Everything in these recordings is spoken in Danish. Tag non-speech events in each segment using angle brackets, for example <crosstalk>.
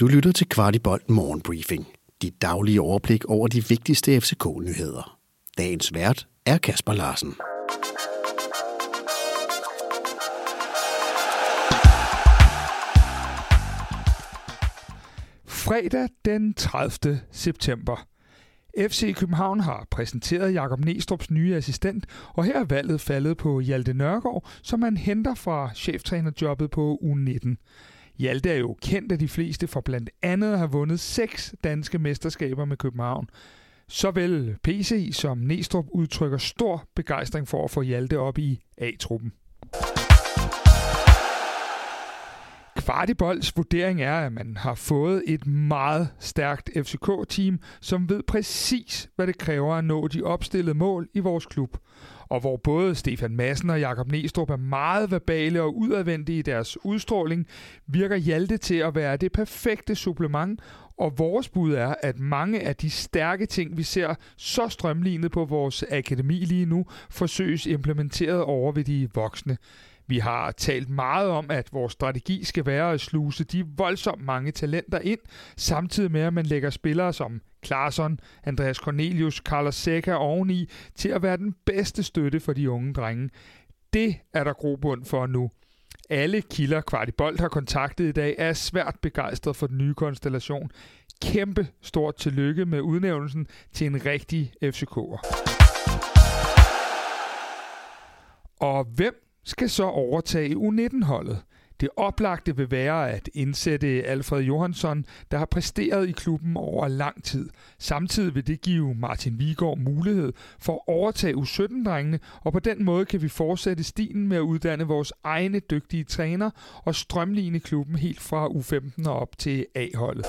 Du lytter til Kvartibolt Morgenbriefing. Dit daglige overblik over de vigtigste FCK-nyheder. Dagens vært er Kasper Larsen. Fredag den 30. september. FC København har præsenteret Jakob Næstrup's nye assistent, og her er valget faldet på Hjalte Nørgaard, som man henter fra cheftrænerjobbet på U19. Hjalte er jo kendt af de fleste for blandt andet at have vundet seks danske mesterskaber med København. Såvel PCI som Næstrup udtrykker stor begejstring for at få Hjalte op i A-truppen. Kvartibolds vurdering er, at man har fået et meget stærkt FCK-team, som ved præcis, hvad det kræver at nå de opstillede mål i vores klub. Og hvor både Stefan Madsen og Jakob Næstrup er meget verbale og udadvendte i deres udstråling, virker Hjalte til at være det perfekte supplement, og vores bud er, at mange af de stærke ting, vi ser så strømlignet på vores akademi lige nu, forsøges implementeret over ved de voksne. Vi har talt meget om, at vores strategi skal være at sluse de voldsomt mange talenter ind, samtidig med at man lægger spillere som Klarsson, Andreas Cornelius, Carlos Seca oveni til at være den bedste støtte for de unge drenge. Det er der grobund for nu. Alle kilder Kvartibolt har kontaktet i dag er svært begejstret for den nye konstellation. Kæmpe stort tillykke med udnævnelsen til en rigtig FCK'er. Og hvem skal så overtage U19-holdet. Det oplagte vil være at indsætte Alfred Johansson, der har præsteret i klubben over lang tid. Samtidig vil det give Martin Vigård mulighed for at overtage U17-drengene, og på den måde kan vi fortsætte stilen med at uddanne vores egne dygtige træner og strømligne klubben helt fra U15 og op til A-holdet.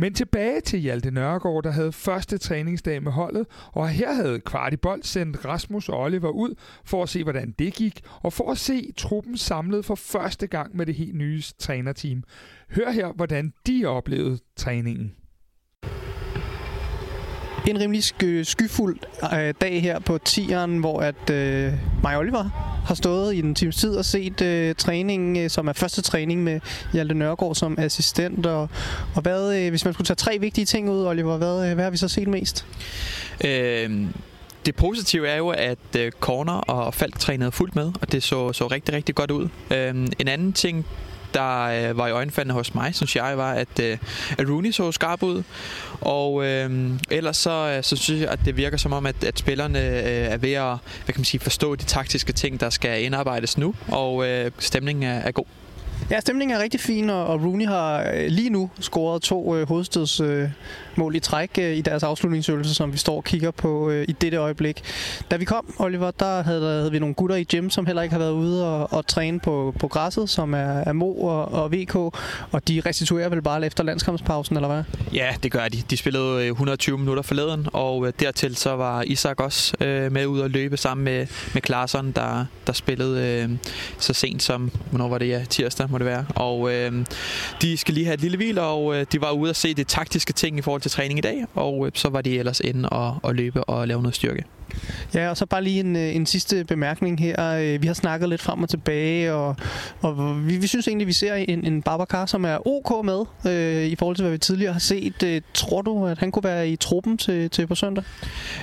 Men tilbage til Hjalte Nørgaard, der havde første træningsdag med holdet, og her havde Kvartibold sendt Rasmus og Oliver ud for at se, hvordan det gik, og for at se truppen samlet for første gang med det helt nye trænerteam. Hør her, hvordan de oplevede træningen. En rimelig skyfuld øh, dag her på tieren, hvor at øh, mig og Oliver har stået i en times tid og set øh, træningen, øh, som er første træning med Hjalte Nørgaard som assistent. Og, og hvad, øh, hvis man skulle tage tre vigtige ting ud, Oliver, hvad, øh, hvad har vi så set mest? Øh, det positive er jo, at øh, Corner og Falk trænede fuldt med, og det så, så rigtig, rigtig godt ud. Øh, en anden ting, der øh, var i øjenfaldene hos mig, synes jeg, var, at, øh, at Rooney så skarp ud. Og øh, ellers så, øh, så synes jeg, at det virker som om, at, at spillerne øh, er ved at hvad kan man sige, forstå de taktiske ting, der skal indarbejdes nu, og øh, stemningen er, er god. Ja, stemningen er rigtig fin, og Rooney har øh, lige nu scoret to øh, hovedstødsmål øh, i træk øh, i deres afslutningsøvelse, som vi står og kigger på øh, i dette øjeblik. Da vi kom, Oliver, der havde, havde vi nogle gutter i gym, som heller ikke har været ude og, og træne på, på græsset, som er, er Mo og, og VK, og de restituerer vel bare efter landskampspausen, eller hvad? Ja, det gør de. De spillede 120 minutter forleden, og dertil så var Isak også øh, med ud og løbe sammen med, med Klarsson, der, der spillede øh, så sent som, hvornår var det, ja, tirsdag det være. Og øh, de skal lige have et lille hvil, og øh, de var ude at se det taktiske ting i forhold til træning i dag, og øh, så var de ellers inde og, og løbe og lave noget styrke. Ja, og så bare lige en, øh, en sidste bemærkning her. Øh, vi har snakket lidt frem og tilbage, og, og vi, vi synes egentlig, vi ser en, en Babacar, som er ok med øh, i forhold til, hvad vi tidligere har set. Øh, tror du, at han kunne være i truppen til, til på søndag?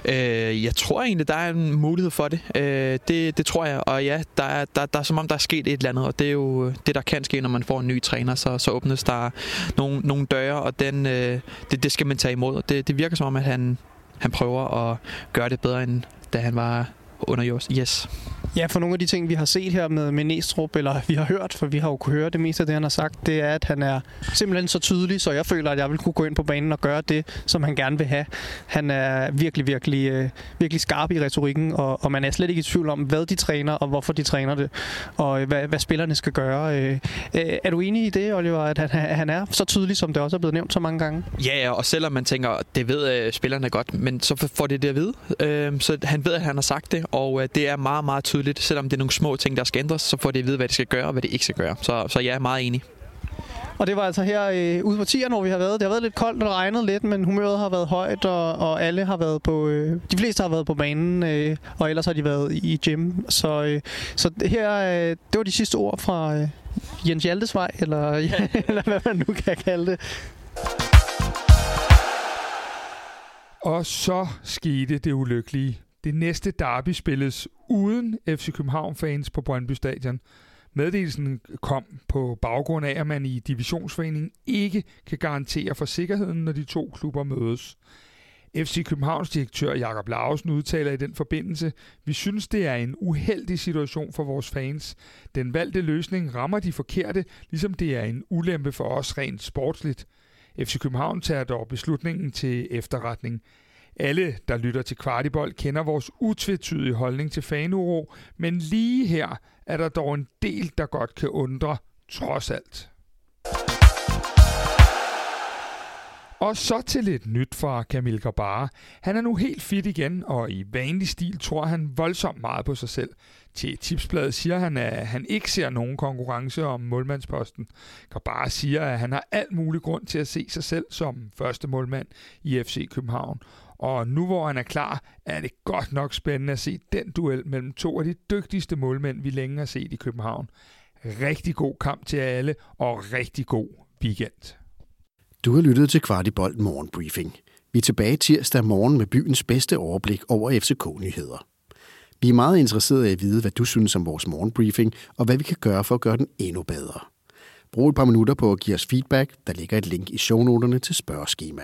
Øh, jeg tror egentlig, der er en mulighed for det. Øh, det. Det tror jeg, og ja, der er, der, der er som om, der er sket et eller andet, og det er jo øh, det, der kan ske, når man får en ny træner, så, så åbnes der nogle, nogle døre, og den, øh, det, det skal man tage imod. Det, det virker som om, at han, han prøver at gøre det bedre, end da han var under jord. Yes. Ja, for nogle af de ting, vi har set her med, med Næstrup, eller vi har hørt, for vi har jo kunne høre det meste af det, han har sagt, det er, at han er simpelthen så tydelig, så jeg føler, at jeg vil kunne gå ind på banen og gøre det, som han gerne vil have. Han er virkelig, virkelig, øh, virkelig skarp i retorikken, og, og man er slet ikke i tvivl om, hvad de træner, og hvorfor de træner det, og øh, hvad, hvad spillerne skal gøre. Øh, øh, er du enig i det, Oliver, at han, han er så tydelig, som det også er blevet nævnt så mange gange? Ja, ja og selvom man tænker, det ved øh, spillerne godt, men så får det det at vide. Øh, så han ved, at han har sagt det, og øh, det er meget, meget tydeligt, selvom det er nogle små ting, der skal ændres, så får de at vide, hvad de skal gøre og hvad de ikke skal gøre. Så, så jeg er meget enig. Og det var altså her øh, ude på tieren, hvor vi har været. Det har været lidt koldt og regnet lidt, men humøret har været højt, og, og alle har været på... Øh, de fleste har været på banen, øh, og ellers har de været i gym. Så, øh, så her, øh, det var de sidste ord fra øh, Jens Hjaltes vej, eller, <laughs> eller hvad man nu kan kalde det. Og så skete det ulykkelige. Det næste derby spilles uden FC København-fans på Brøndby Stadion. Meddelelsen kom på baggrund af, at man i divisionsforeningen ikke kan garantere for sikkerheden, når de to klubber mødes. FC Københavns direktør Jakob Lausen udtaler i den forbindelse, vi synes, det er en uheldig situation for vores fans. Den valgte løsning rammer de forkerte, ligesom det er en ulempe for os rent sportsligt. FC København tager dog beslutningen til efterretning. Alle, der lytter til Kvartibold, kender vores utvetydige holdning til fanuro, men lige her er der dog en del, der godt kan undre, trods alt. Og så til lidt nyt fra Kamil Grabara. Han er nu helt fit igen, og i vanlig stil tror han voldsomt meget på sig selv. Til Tipsbladet siger han, at han ikke ser nogen konkurrence om målmandsposten. Grabara siger, at han har alt mulig grund til at se sig selv som første målmand i FC København. Og nu hvor han er klar, er det godt nok spændende at se den duel mellem to af de dygtigste målmænd, vi længe har set i København. Rigtig god kamp til alle, og rigtig god weekend. Du har lyttet til Kvartibolt Morgenbriefing. Vi er tilbage tirsdag morgen med byens bedste overblik over FCK-nyheder. Vi er meget interesserede i at vide, hvad du synes om vores morgenbriefing, og hvad vi kan gøre for at gøre den endnu bedre. Brug et par minutter på at give os feedback. Der ligger et link i shownoterne til spørgeskema.